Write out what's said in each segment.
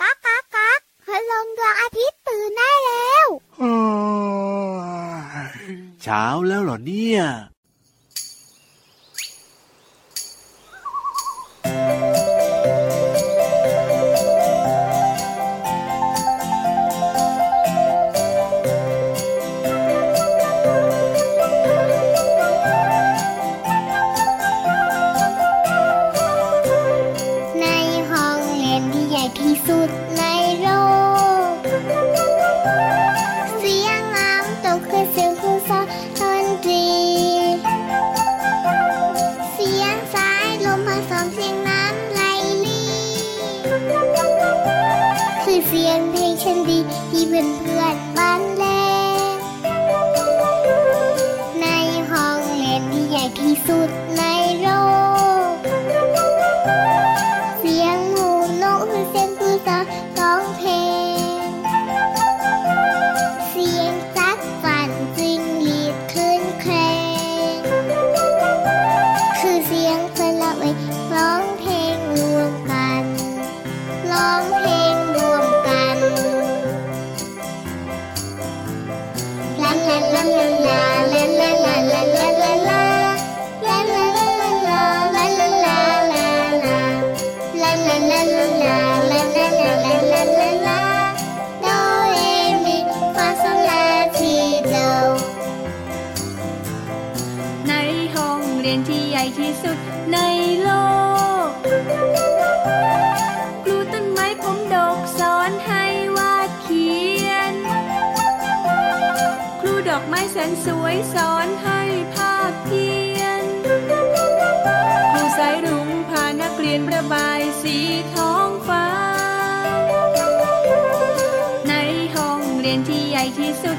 ก๊ากก๊ากากพลงดวงอาทิตย์ตื่นได้แล้วเช้าแล้วเหรอเนี่ย นสวยสอนให้ภาคเพียนผู้สายรุ้งพานักเรียนประบายสีท้องฟ้า ในห้องเรียนที่ใหญ่ที่สุด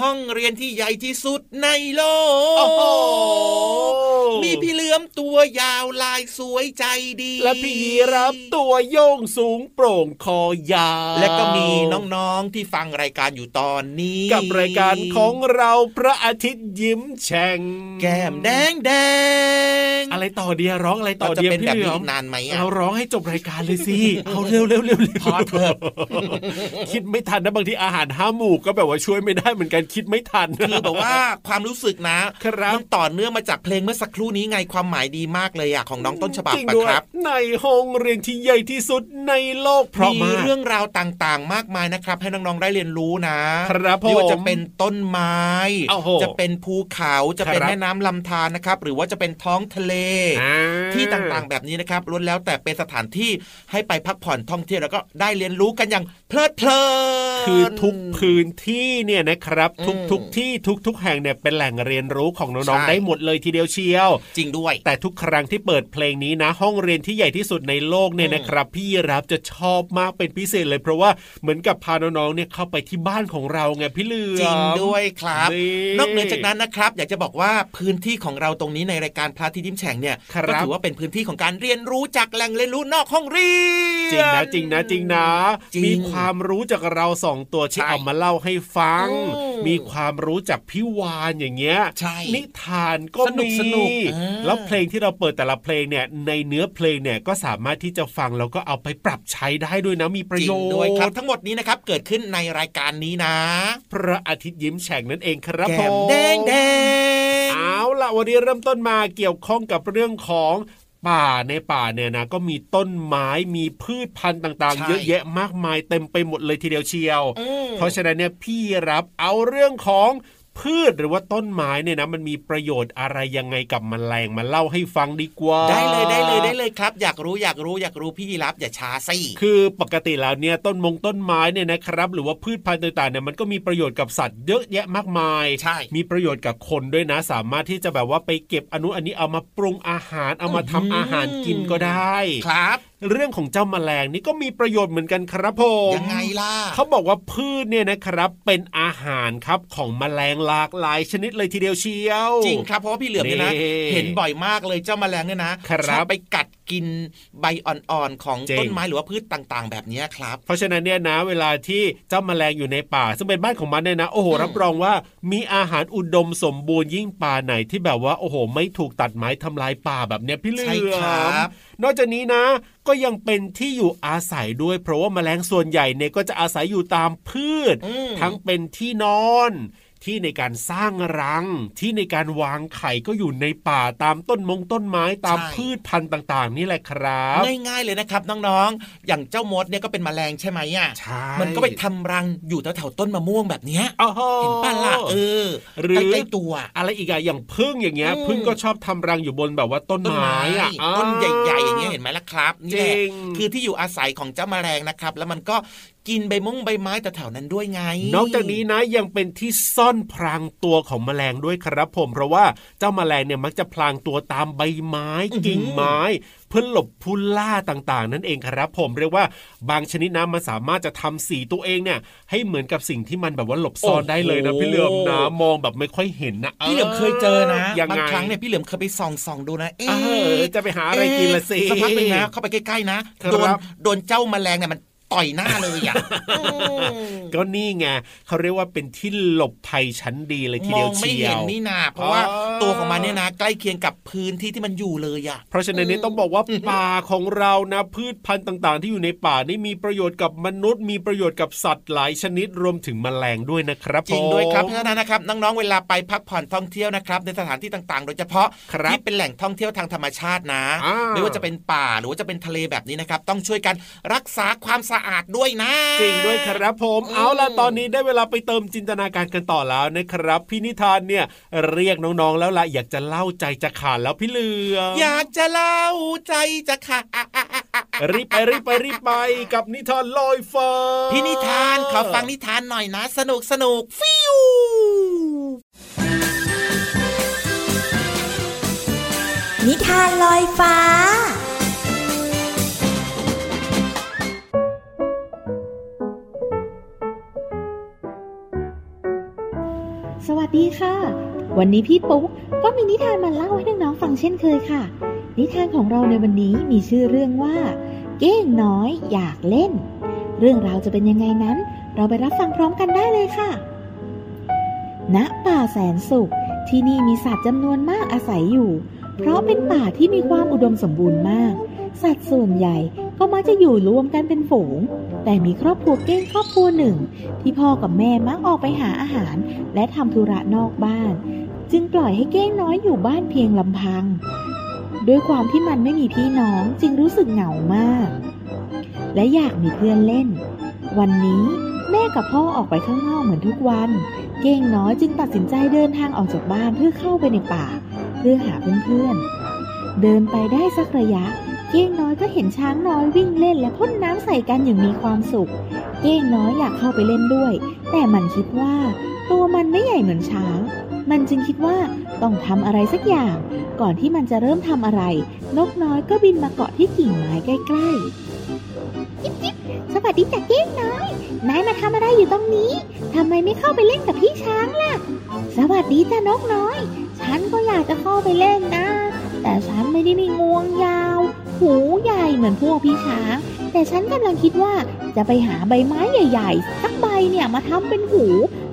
ห้องเรียนที่ใหญ่ที่สุดในโลโอ้โหก มีพี่เหลือมตัวยาวลายสวยใจดี และพี่ยีรับตัวโยงสูงโปร่งคอยาว และก็มีน้องๆที่ฟังรายการอยู่ตอนนี้ กับรายการของเราพระอาทิตย์ยิ้มแฉ่งแก้มแดงแดงอะไรต่อเดียร้องอะไรต่อเราจะเดียเป็นพี่แบบเหลืนี้ออีมกนานไหมอะเราร้องให้จบรายการเลยสิเอาเร็วเร็วเร็วพอเถอะคิดไม่ทันนะบางทีอาหารห้าหมู่ก็แบบว่าช่วยไม่ได้เหมือนกันคิดไม่ทันคือแบบว่าความรู้สึกนะครับมันต่อเนื่องมาจากเพลงเมื่อสักครู่นี้ไงความหมายดีมากเลยอะของน้องต้นฉบับจริงปะด้วยครับ ในห้องเรียนที่ใหญ่ที่สุดในโลกเพราะมีมากเรื่องราวต่างๆ มากมายนะครับ ให้น้องๆได้เรียนรู้นะครับผมไม่ว่าจะเป็นต้นไม้โอ้โหจะเป็นภูเขาจะเป็นครับแม่น้ำลำธารนะครับ หรือว่าจะเป็นท้องทะเลอ่าที่ต่างๆแบบนี้นะครับล้วนแล้วแต่เป็นสถานที่ให้ไปพักผ่อนท่องเที่ยวแล้วก็ได้เรียนรู้กันอย่างเพลิดเพลินคือทุกพื้นที่เนี่ยนะครับอืมทุกทุกที่ทุกทุกแห่งเนี่ยเป็นแหล่งเรียนรู้ของน้องใช่ๆได้หมดเลยทีเดียวเชียวจริงด้วย แต่ทุกครั้งที่เปิดเพลงนี้นะ ห้องเรียนที่ใหญ่ที่สุดในโลกเนี่ยอืมนะครับ พี่รับจะชอบมากเป็นพิเศษเลยเพราะว่าเหมือนกับพาน้องๆเนี่ยเข้าไปที่บ้านของเราไงพี่เหลือมจริงด้วยครับนี่นอกเหนือจากนั้นนะครับ อยากจะบอกว่าพื้นที่ของเราตรงนี้ในรายการพระอาที่ยิ้มแฉ่งเนี่ยครับก็ถือว่าเป็นพื้นที่ของการเรียนรู้จากแหล่งเรียนรู้นอกห้องเรียนจริงนะจริงนะจริงนะจริงมีความรู้จากเราสองตัวที่ใช่เอามาเล่าให้ฟังอื มมีความรู้จากพี่วานอย่างเงี้ยใช่นิทานก็สนุกมีสนุกอ่าแล้วเพลงที่เราเปิดแต่ละเพลงเนี่ยในเนื้อเพลงเนี่ยก็สามารถที่จะฟังแล้วก็เอาไปปรับใช้ได้ด้วยนะมีประจริโยงชน์ด้วยครับ ทั้งหมดนี้นะครับเกิดขึ้นในรายการนี้นะ พระอาทิตย์ยิ้มแฉ่งนั่นเองครับแก้ผมมแดงแดงเอาล่ะวันนี้เริ่มต้นมาเกี่ยวข้องกับเรื่องของ ป่าในป่าเนี่ยนะก็มีต้นไม้มีพืชพันธุ์ต่างใช่ๆเยอะแยะมากมายเต็มไปหมดเลยทีเดียวเชียวอืมเพราะฉะนั้นเนี่ยพี่รับเอาเรื่องของ พืชหรือว่าต้นไม้เนี่ยนะมันมีประโยชน์อะไรยังไงกับแมลงมาเล่าให้ฟังดีกว่า ได้เลยได้เลยได้เลยครับ อยากรู้อยากรู้อยากรู้พี่ยีรับอย่าช้าสิคือปกติแล้วเนี่ยต้นมงต้นไม้เนี่ยนะครับ หรือว่าพืชพันธุ์ต่างๆเนี่ยมันก็มีประโยชน์กับสัตว์เยอะแยะมากมายใช่มีประโยชน์กับคนด้วยนะ สามารถที่จะแบบว่าไปเก็บอนุอันนี้เอามาปรุงอาหารเอามาทำอาหารกินก็ได้ครับ เรื่องของเจ้าแมลงนี่ก็มีประโยชน์เหมือนกันครับผมยังไงล่ะเขาบอกว่าพืชเนี่ยนะครับเป็นอาหารครับของแมลงหลากหลายชนิดเลยทีเดียวเชียว จริงครับเพราะว่าพี่เหลือมเนี่ยนะนี่เห็นบ่อยมากเลยเจ้าแมลงเนี่ยนะครับ ชอบไปกัด กินใบอ่อนๆของจริงต้นไม้หรือว่าพืชต่างๆ แบบเนี้ยครับ เพราะฉะนั้นเนี่ยนะเวลาที่เจ้าแมลงอยู่ในป่า ซึ่งเป็นบ้านของมันเนี่ยนะโอ้โหอืมรับรองว่ามีอาหารอุดมสมบูรณ์ยิ่งป่าไหนที่แบบว่าโอ้โห ไม่ถูกตัดไม้ทำลายป่าแบบเนี้ยพี่เหลืใช่คอรัมบนอกจากนี้นะก็ยังเป็นที่อยู่อาศัยด้วย เพราะว่าแมลงส่วนใหญ่เนี่ยก็จะอาศัยอยู่ตามพืชอืมทั้งเป็นที่นอน ที่ในการสร้างรัง ที่ในการวางไข่ก็อยู่ในป่าตามต้นมงต้นไม้ตามใช่พืชพันธุ์ต่าง ๆ นี่แหละครับ ง่ายๆเลยนะครับน้องๆ อย่างเจ้ามดเนี่ยก็เป็นแมลงใช่ไหมอะใช่มันก็ไปทำรังอยู่แถวๆต้นมะม่วงแบบเนี้ยอ้าวโหเห็นป้าล่ะเออหรือใกล้ๆตัว อะไรอีกอะอย่างพึ่งอย่างเงี้ยอืมพึ่งก็ชอบทำรังอยู่บนแบบว่าต้นต้นไม้ไม้อะต้นใหญ่ๆอย่างเงี้เงี้ยเห็นไหมล่ะครับนี่แหละจริงคือที่อยู่อาศัยของเจ้าแมลงนะครับ แล้วมันก็ กินใบมงใบไม้แต่แถวๆนั้นด้วยไง นอกจากนี้นะยังเป็นที่ซ่อนพรางตัวของแมลงด้วยครับผมเพราะว่าเจ้าแมลงเนี่ยมักจะพลางตัวตามใบไม้อื้อหือกิ่งไม้เพื่อหลบผู้ล่าต่างๆ นั่นเองครับผมเรียกว่าบางชนิดนะมันสามารถจะทำสีตัวเองเนี่ย ให้เหมือนกับสิ่งที่มันแบบว่าหลบซ่อนได้เลยนะพี่เหลือมนะมองแบบไม่ค่อยเห็นนะพี่เหลือมเคยเจอนะยังบางไงครั้งเนี่ยพี่เหลือมเคยไปส่องส่องๆดูนะเอเอ๊ะอจะไปหาอะไรกินละสิเอ๊ะสักพักหนึงนะเข้าไปใกล้ๆนะครับโดนโดนเจ้าแมลงเนี่ยมัน ต่อยหน้าเลยอะอืมก็นี่ไงเขาเรียกว่าเป็นที่หลบภัยชั้นดีเลยทีมเดีอยวงไม่เชียเห็นวนี่นาเพราะว่าอ๋อตัวของมันเนี่ยนะ ใกล้เคียงกับพื้นที่ที่มันอยู่เลยอะเพราะฉะนั้นเนี่ยต้องบอกว่าป่าของเรานะพืชพันธุ์ต่าง ๆ ที่อยู่ในป่านี่มีประโยชน์กับมนุษย์ มีประโยชน์กับสัตว์หลายชนิดรวมถึงแมลงด้วยนะครับจริงด้วยครับผมเพราะฉะนั้นนะครับน้องๆเวลาไปพักผ่อนท่องเที่ยวนะครับในสถานที่ต่างๆ โดยเฉพาะครับที่เป็นแหล่งท่องเที่ยวทางธรรมชาตินะอ่าไม่ว่าจะเป็นป่าหรือว่าจะเป็นทะเลแบบนี้นะครับต้องช่วยกันรักษาความสะอาดด้วยนะ จริงด้วยครับผมอืมเอาล่ะตอนนี้ได้เวลาไปเติมจินตนาการกันต่อแล้วนะครับพี่นิทานเนี่ยเรียกน้องๆแล้วล่ะอยากจะเล่าใจจะขาดแล้วพี่เหลือมอยากจะเล่าใจจะขาดอะอะอะอะอะรีบไปรีบไปรีบไปกับนิทานลอยฟ้าพี่นิทานขอฟังนิทานหน่อยนะ สนุกสนุกฟิวนิทานลอยฟ้า ดีค่ะ วันนี้พี่ปุ๊กก็มีนิทานมาเล่าให้น้องๆฟังเช่นเคยค่ะ นิทานของเราในวันนี้มีชื่อเรื่องว่า เก้งน้อยอยากเล่น เรื่องราวจะเป็นยังไงนั้น เราไปรับฟังพร้อมกันได้เลยค่ะณป่าแสนสุขที่นี่มีสัตว์จำนวนมากอาศัยอยู่ เพราะเป็นป่าที่มีความอุดมสมบูรณ์มาก สัตว์ส่วนใหญ่ ก็มักจะอยู่รวมกันเป็นฝูง แต่มีครอบครัวเก้งครอบครัวหนึ่ง ที่พ่อกับแม่มักออกไปหาอาหาร และทำธุระนอกบ้าน จึงปล่อยให้เก้งน้อยอยู่บ้านเพียงลำพัง ด้วยความที่มันไม่มีพี่น้องจึงรู้สึกเหงามาก และอยากมีเพื่อนเล่น วันนี้แม่กับพ่อออกไปข้างนอกเหมือนทุกวัน เก้งน้อยจึงตัดสินใจเดินทางออกจากบ้านเพื่อเข้าไปในป่า เพื่อหาเพื่อนๆเดินไปได้สักระยะเเก้งน้อยก็เห็นช้างน้อยวิ่งเล่นและพ่นน้ำใส่กันอย่างมีความสุขเเก้งน้อยอยากเข้าไปเล่นด้วย แต่มันคิดว่า ตัวมันไม่ใหญ่เหมือนช้าง มันจึงคิดว่าต้องทำอะไรสักอย่าง ก่อนที่มันจะเริ่มทำอะไร นกน้อยก็บินมาเกาะที่กิ่งไม้ใกล้ๆจิ๊บจิ๊บสวัสดีจ้ะเก้งน้อย นายมาทำอะไรอยู่ตรงนี้ทำไมไม่เข้าไปเล่นกับพี่ช้างล่ะ สวัสดีจ้ะนกน้อย ฉันก็อยากจะเข้าไปเล่นนะ แต่ฉันไม่ได้มีงวงยาว หูใหญ่เหมือนพวกพี่ช้าง แต่ฉันกำลังคิดว่าจะไปหาใบไม้ใหญ่ๆ สักใบเนี่ยมาทำเป็นหู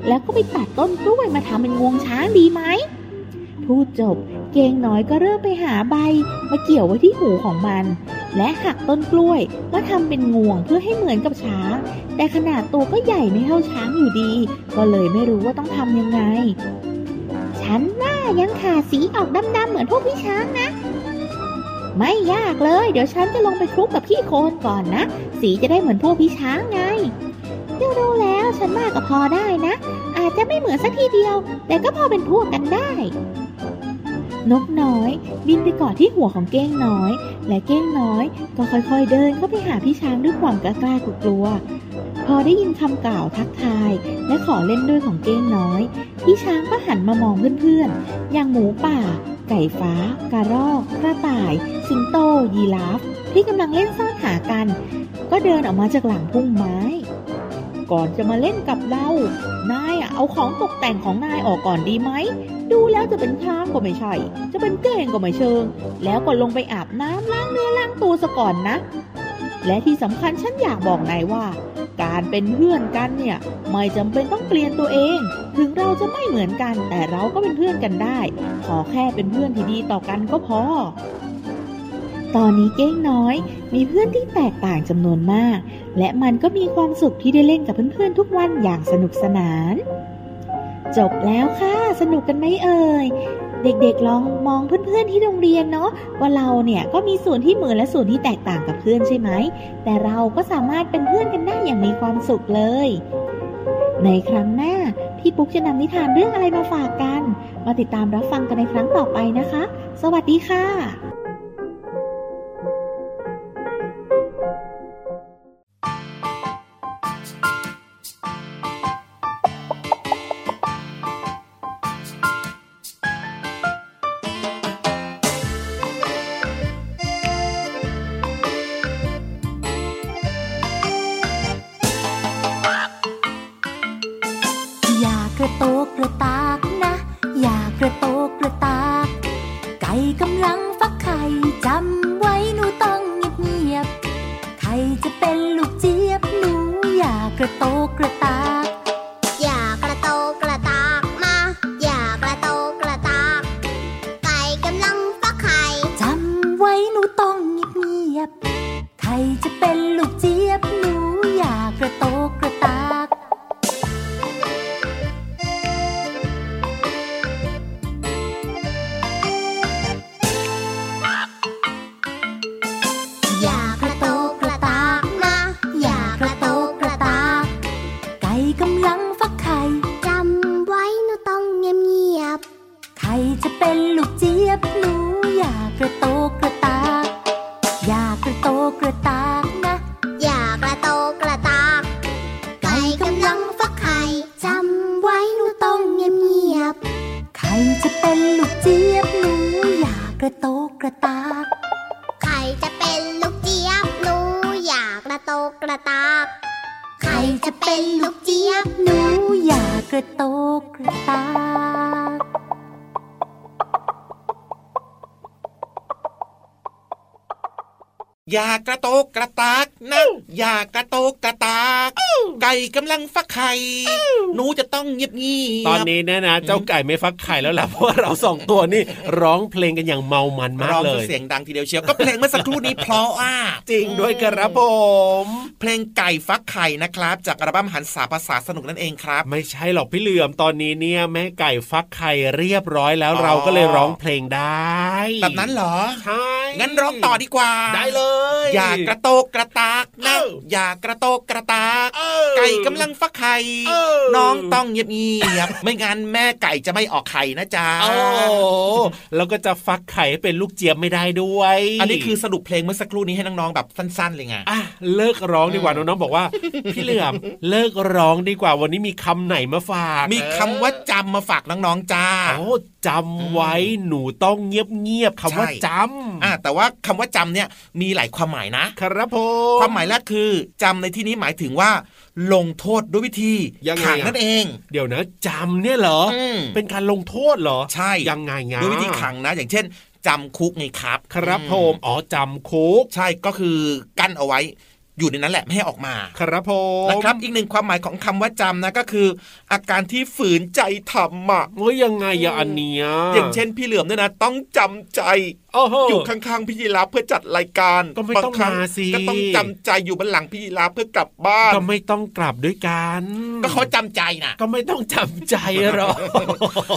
แล้วก็ไปตัดต้นกล้วยมาทำเป็นงวงช้างดีไหมพูดจบ เกงน้อยก็เริ่มไปหาใบ มาเกี่ยวไว้ที่หูของมัน และหักต้นกล้วยมาทำเป็นงวงเพื่อให้เหมือนกับช้าง แต่ขนาดตัวก็ใหญ่ไม่เท่าช้างอยู่ดี ก็เลยไม่รู้ว่าต้องทำยังไง ฉันว่ายังขาดสีออกดำๆเหมือนพวกพี่ช้างนะ ไม่ยากเลย เดี๋ยวฉันจะลงไปคลุกกับขี้โคลนก่อนนะ สีจะได้เหมือนพวกพี่ช้างไงดูแล้วฉันว่ากก็พอได้นะ อาจจะไม่เหมือนสักทีเดียว แต่ก็พอเป็นพวกกันได้ นกน้อย บินไปเกาะที่หัวของเก้งน้อย และเก้งน้อยก็ค่อยๆเดินเข้าไปหาพี่ช้างด้วยความกล้าๆกลัวพอได้ยินคำกล่าวทักทาย และขอเล่นด้วยของเก้งน้อย พี่ช้างก็หันมามองเพื่อนๆ อย่างหมูป่า ไก่ฟ้า กระรอก กระต่าย สิงโต ยีราฟ ที่กำลังเล่นซ่อนหากัน ก็เดินออกมาจากหลังพุ่มไม้ ก่อนจะมาเล่นกับเรา นายเอาของตกแต่งของนายออกก่อนดีไหม ดูแล้วจะเป็นช้างก็ไม่ใช่ จะเป็นเก้งก็ไม่เชิง แล้วก็ลงไปอาบน้ำล้างเนื้อล้างตัวซะก่อนนะ และที่สำคัญฉันอยากบอกนายว่า การเป็นเพื่อนกันเนี่ยไม่จำเป็นต้องเปลี่ยนตัวเอง ถึงเราจะไม่เหมือนกัน แต่เราก็เป็นเพื่อนกันได้ ขอแค่เป็นเพื่อนที่ดีต่อกันก็พอ ตอนนี้เก้งน้อย มีเพื่อนที่แตกต่างจำนวนมาก และมันก็มีความสุขที่ได้เล่นกับเพื่อนๆทุกวันอย่างสนุกสนาน จบแล้วค่ะ สนุกกันไหมเอ่ย เด็กๆลองมองเพื่อนๆที่โรงเรียนเนาะว่าเราเนี่ยก็มีส่วนที่เหมือนและส่วนที่แตกต่างกับเพื่อนใช่ไหม แต่เราก็สามารถเป็นเพื่อนกันได้อย่างมีความสุขเลย ในครั้งหน้าพี่ปุ๊กจะนำนิทานเรื่องอะไรมาฝากกัน มาติดตามรับฟังกันในครั้งต่อไปนะคะ สวัสดีค่ะ จะเป็นลูกจี จะเป็นลูกเจี๊ยบหนูอยากระโตกกระตา อย่ากระโตกกระตากนะอย่ากระโตกกระตากไก่กำลังฟักไข่หนูจะต้องเงียบงีบตอนนี้เนี่ยนะเจ้าไก่ไม่ฟักไข่แล้วล่ะเพราะว่าเราสองตัวนี่ร้องเพลงกันอย่างเมามันมากร้องเลจนยเสียงดังทีเดียวเชียวก็เพลงเมื่อสักครู่นี้เพราะอะจริงด้วยครับผม เพลงไก่ฟักไข่นะครับ จากอัลบั้มหันษาภาษาสนุกนั่นเองครับ ไม่ใช่หรอกพี่เหลือมตอนนี้เนี่ยแม่ไก่ฟักไข่เรียบร้อยแล้วอ๋อเราก็เลยร้องเพลงได้แบบนั้นเหรอใช่งั้นร้องต่อดีกว่าได้เลยอย่ากระโตกกระตากนะเอออย่ากระโตกกระตากเออไก่กำลังฟักไข่เออน้องต้องเงียบเงียบๆไม่งั้นแม่ไก่จะไม่ออกไข่นะจ๊ะโอ้แล้วก็จะฟักไข่ให้เป็นลูกเจี๊ยบไม่ได้ด้วย อันนี้คือสรุปเพลงเมื่อสักครู่นี้ให้น้องๆแบบสั้นๆเลยไงอะเลิกร้องดีกว่าอืมน้องๆบอกว่า พี่เหลือมเลิกร้องดีกว่าวันนี้มีคำไหนมาฝาก มีคำว่าจำมาฝากน้องๆจ้าโอ้จำไว้หนูต้องเงียบเงียบๆคำว่าใช่จำอ่าแต่ว่าคำว่าจำเนี่ยมีหลายความหมายนะ ครับผมความหมายแรกคือจำในที่นี้หมายถึงว่า ลงโทษด้วยวิธียังไงขังอะนั่นเอง เดี๋ยวนะจำเนี่ยเหรออมเป็นการลงโทษเหรอใช่ยังไงงะด้วยวิธีขังนะ อย่างเช่นจำคุกไงครับ ครับอืผมอ๋อจำคุกใช่ก็คือกั้นเอาไว้อยู่ในนั้นแหละไม่ให้ออกมา ครับผมนะครับอีกหนึ่งความหมายของคำว่าจำนะก็คือ อาการที่ฝืนใจทำอะเฮ้ยยังไงอะอันเนี้ยอย่างเช่นพี่เหลือมเนี่ยนะ ต้องจำใจโอ้โหอยู่ข้างๆพี่ยีราฟเพื่อจัดรายการก็ไม่ต้องบครั้มาสิก็ต้องจำใจอยู่บนหลังพี่ยีราฟเพื่อกลับบ้านก็ไม่ต้องกลับด้วยกันก็เขาจำใจนะก็ไม่ต้องจำใจหรอก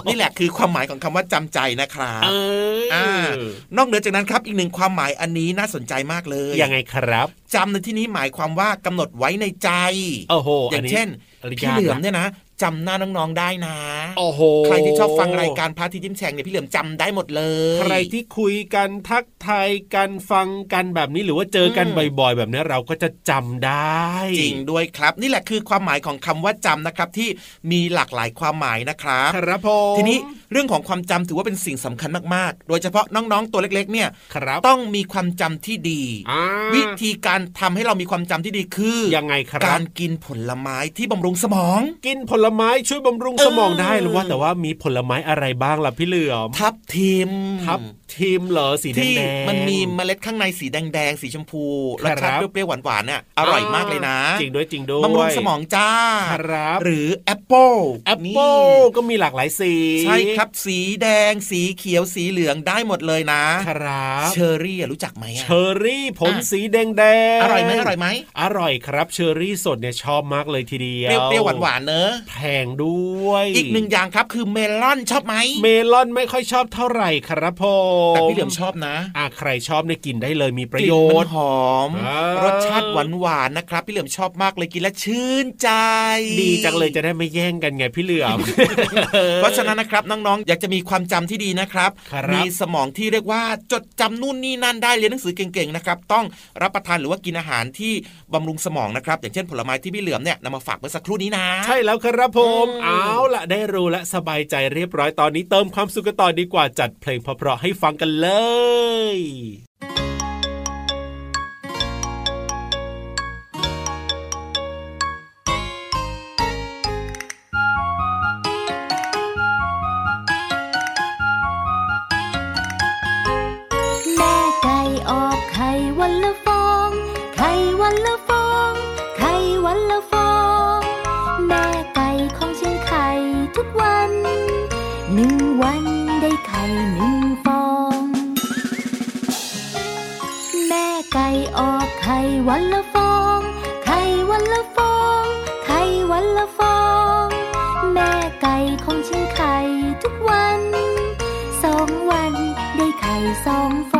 นี่แหละคือความหมายของคำว่าจำใจนะครับเออออ่านอกเหนือจากนั้นครับอีกหนึ่งความหมายอันนี้น่าสนใจมากเลยยังไงครับจำในที่นี้หมายความว่ากำหนดไว้ในใจโอ้โหอย่างเช่นอันนี้พี่เหลือมยากนะเนี่ยนะ จำหน้าน้องๆได้นะโอ้โหใครที่ชอบฟังรายการพระอาทิตย์ยิ้มแฉ่งเนี่ยพี่เหลือมจำได้หมดเลย ใครที่คุยกันทักทายกันฟังกันแบบนี้หรือว่าเจอกันอืมบ่อยๆ แบบนี้เราก็จะจำได้ จริงด้วยครับ นี่แหละคือความหมายของคำว่าจำนะครับที่มีหลากหลายความหมายนะครับครับผมทีนี้เรื่องของความจำถือว่าเป็นสิ่งสำคัญมากๆ โดยเฉพาะน้องๆตัวเล็ก ๆ เนี่ยครับต้องมีความจำที่ดีอ่าวิธีการทำให้เรามีความจำที่ดีคือยังไงครักาบรกินผลไม้ที่บำรุงสมอง กินผลไม้ช่วยบำรุงสมองได้หรือว่าแต่ว่ามีผลไม้อะไรบ้างล่ะพี่เหลือมทับทิมทับทิมเหรอสีแดที่งๆมันมีเมล็ดข้างในสีแดงๆสีชมพูครับสชาติเปรี้ยวๆหวานๆเนี่ยอร่อยมากเลยนะ จริงด้วยจริงด้วยบำรุงสมองจ้าครับหรือแอปเปิลแอปเปิลก็มีหลากหลายสี ใช่ครับสีแดง สีเขียวสีเหลืองได้หมดเลยนะ ครับเชอร์รี่อะรู้จักไหมอะเชอร์รี่ผลอะสีแดงแดงอร่อยไหมอร่อยไหมอร่อยครับเชอร์รี่สดเนี่ยชอบมากเลยทีเดียวเปรี้ยวๆหวานๆเนอะแพงด้วย อีกหนึ่งอย่างครับคือเมลอนชอบไหม เมลอนไม่ค่อยชอบเท่าไหร่ครับผมแต่พี่เหลือมชอบนะอะใครชอบเนี่ยกินได้เลยมีประโยกลิ่นมัชนน์หอมอ่ารสชาติหวานหวานๆนะครับ พี่เหลือมชอบมากเลยกินแล้วชื่นใจ ดีจังเลยจะได้ไม่แย่งกันไงพี่เหลือมเพราะฉะนั้นนะครับน้องๆ อยากจะมีความจำที่ดีนะครับครับมีสมองที่เรียกว่าจดจำนู่นนี่นั่นได้เรียนหนังสือเก่งๆนะครับต้องรับประทานหรือว่ากินอาหารที่บำรุงสมองนะครับอย่างเช่นผลไม้ที่พี่เหลือมเนี่ยนำมาฝากเมื่อสักครู่นี้นะ ใช่แล้วครับผมอืมเอาละได้รู้และสบายใจเรียบร้อยตอนนี้เติมความสุขกันต่อดีกว่าจัดเพลงเพราะๆให้ฟังกันเลย วันละฟอง ไข่วันละฟอง ไข่วันละฟอง แม่ไก่ของฉันไข่ทุกวัน สองวันได้ไข่สองฟอง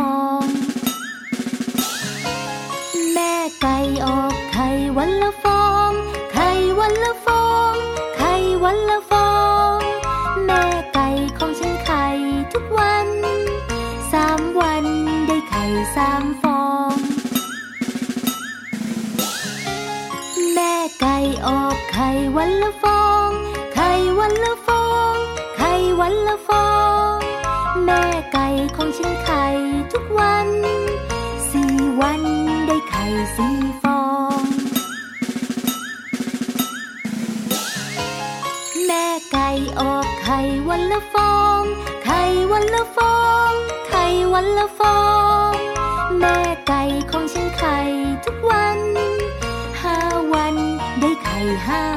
ข่วันละฟอง ไข่วันละฟอง ไข่วันละฟอง แม่ไก่ของฉันไข่ทุกวัน ห้าวันได้ไข่ห้า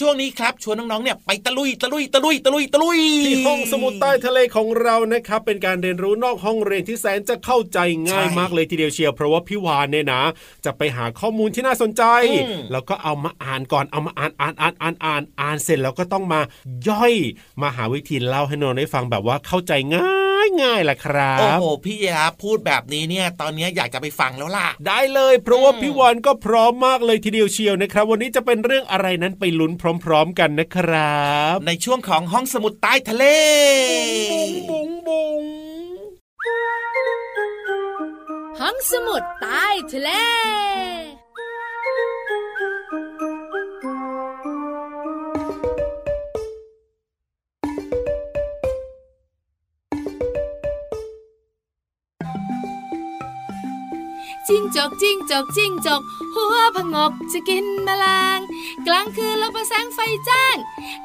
ช่วงนี้ครับชวนน้องๆเนี่ยไปตะลุยตะลุยตะลุยตะลุยตะลุยที่ห้องสมุดใต้ทะเลของเรานะครับ เป็นการเรียนรู้นอกห้องเรียนที่แสนจะเข้าใจง่ายใช่มากเลยทีเดียวเชียวเพราะว่าพี่วานเนี่ยนะ จะไปหาข้อมูลที่น่าสนใจอืมแล้วก็เอามาอ่านก่อนเอามาอ่านอ่านอ่านอ่านอ่านอ่านเสร็จแล้วก็ต้องมาย่อยมาหาวิธีเล่าให้น้องได้ฟังแบบว่าเข้าใจง่าย ง่ายแหละครัโอ้บโหพี่ยาพูดแบบนี้เนี่ยตอนนี้อยากจะไปฟังแล้วล่ะ ได้เลยเพราะว่าอืมพี่วานก็พร้อมมากเลยทีเดียวเชียวนะครับ วันนี้จะเป็นเรื่องอะไรนั้นไปลุ้นพร้อม ๆ กันนะครับ ในช่วงของห้องสมุดใต้ทะเลบุ๋งบุ๋งห้องสมุดใต้ทะเล จิ้งจกจิ้งจกจิ้งจก หัวผงกจะกินแมลง กลางคืนเราประแสงไฟจ้าง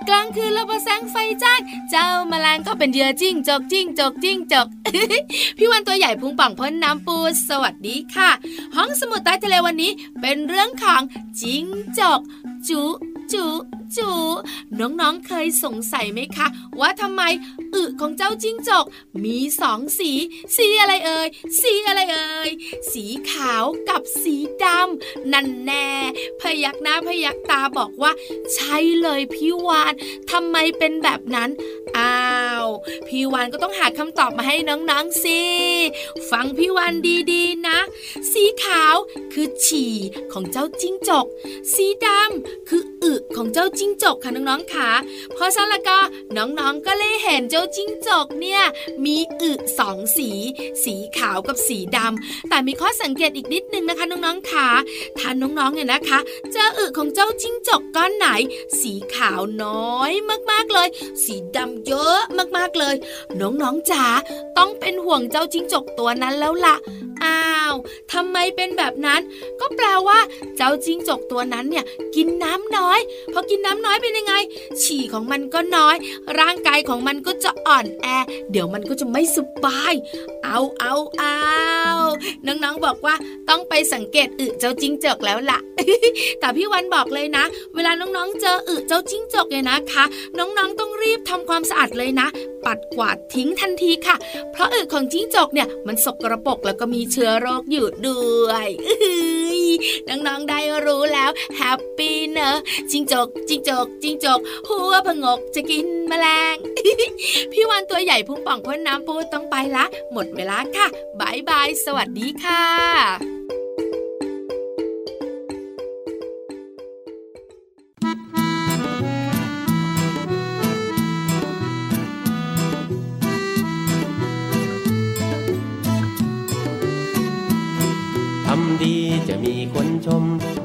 กลางคืนเราประแสงไฟจ้าง เจ้าแมลงก็เป็นเหยื่อจิ้งจกจิ้งจกจิ้งจก พี่วันตัวใหญ่พุงป่องพ้นน้ำปูสวัสดีค่ะ ห้องสมุดใต้ทะเลวันนี้เป็นเรื่องของจิ้งจก จุจุ จุน้องๆเคยสงสัยไหมคะ ว่าทำไมอึของเจ้าจิ้งจก มีสองสี สีอะไรเอ่ยสีอะไรเอ่ยสีขาวกับสีดำนั่นแน่พยักหน้าพยักตาบอกว่า ใช่เลยพี่วานทำไมเป็นแบบนั้นอ้าวพี่วานก็ต้องหาคำตอบมาให้น้องๆสิฟังพี่วานดีๆนะ สีขาวคือฉี่ของเจ้าจิ้งจก สีดำคืออึของเจ้าจิ้งจกค่ะน้องๆค่ะเพราะฉะนั้นแล้วก็น้องๆก็เลยเห็นเจ้าจิ้งจกเนี่ยมีอึสองสี สีขาวกับสีดำแต่มีข้อสังเกตอีกนิดนึงนะคะน้องๆค่ะถ้าน้องๆเนี่ยนะคะเจออึของเจ้าจิ้งจกก้อนไหน สีขาวน้อยมากๆเลย สีดำเยอะมากๆเลย น้องๆจ๋าต้องเป็นห่วงเจ้าจิ้งจกตัวนั้นแล้วล่ะอ้าวทำไมเป็นแบบนั้น ก็แปลว่า เจ้าจิ้งจกตัวนั้นเนี่ย กินน้ำน้อยพอกินน้ำน้อยเป็นยังไง ฉี่ของมันก็น้อย ร่างกายของมันก็จะอ่อนแอ เดี๋ยวมันก็จะไม่สบาย เอาเอาเอาน้องๆบอกว่าต้องไปสังเกตอึเจ้าจิ้งจกแล้วล่ะ แต่พี่วันบอกเลยนะ เวลาน้องๆเจออึเจ้าจิ้งจกเนี่ยนะคะ น้องๆต้องรีบทำความสะอาดเลยนะ ปัดกวาดทิ้งทันทีค่ะ เพราะอึของจิ้งจกเนี่ยมันสกรปรกแล้วก็มีเชื้อโรคอยู่ด้วยน้องๆได้รู้แล้ว happy เนอะจิ้งจกจิ้งจกจิ้งจก หัวผงกจะกินแมลง พี่วาฬตัวใหญ่พุงป่องพ่นน้ำปูต้องไปละ หมดเวลาค่ะ bye bye สวัสดีค่ะ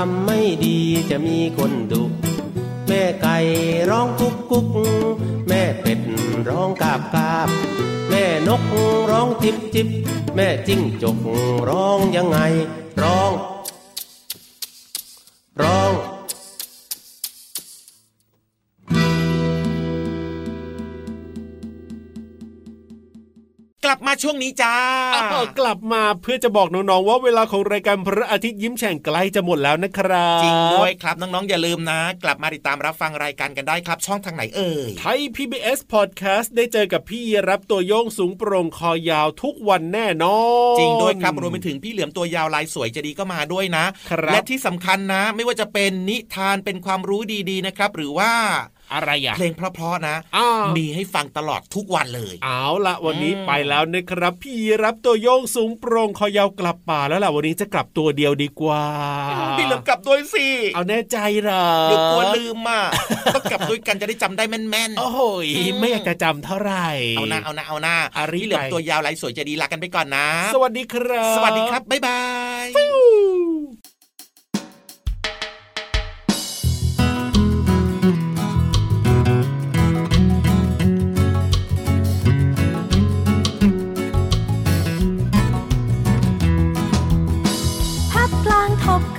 ทำไม่ดีจะมีคนดุแม่ไก่ร้องกุ๊กกุ๊กแม่เป็ดร้องกาบกาบ แม่นกร้องจิบจิบแม่จิ้งจกร้องยังไง ช่วงนี้จ้ากลับมาเพื่อจะบอกน้องๆว่าเวลาของรายการพระอาทิตย์ยิ้มแฉ่งใกล้จะหมดแล้วนะครับจริงด้วยครับน้องๆอย่าลืมนะ กลับมาติดตามรับฟังรายการกันได้ครับช่องทางไหนเอ่ยไทย PBS Podcast ได้เจอกับพี่รับตัวโยงสูงโปร่งคอยาวทุกวันแน่นอนจริงด้วยครับรวมไปถึงพี่เหลือมตัวยาวลายสวยจะดีก็มาด้วยนะครับและที่สำคัญนะ ไม่ว่าจะเป็นนิทานเป็นความรู้ดีๆนะครับ หรือว่า อะไรอะเพลงเพราะๆนะอ้าวมีให้ฟังตลอดทุกวันเลย เอาละวันนี้อืมไปแล้วนะครับ พี่รับตัวโยงสูงโปร่งคอยาวกลับป่าแล้วล่ะวันนี้จะกลับตัวเดียวดีกว่าพี่เหลือมกลับด้วยสิเอาแน่ใจเหรอเดี๋ยวกลัวลืมอะต้องกลับด้วยกันจะได้จำได้แม่นๆโอ้โหยอืมไม่อยากจะจำเท่าไหร่เอาหน้าเอาหน้าเอาหน้าอารีบพี่เหลือมไปตัวยาวลายสวยจะดีลากันไปก่อนนะ สวัสดีครับ สวัสดีครับบ๊ายบาย พับ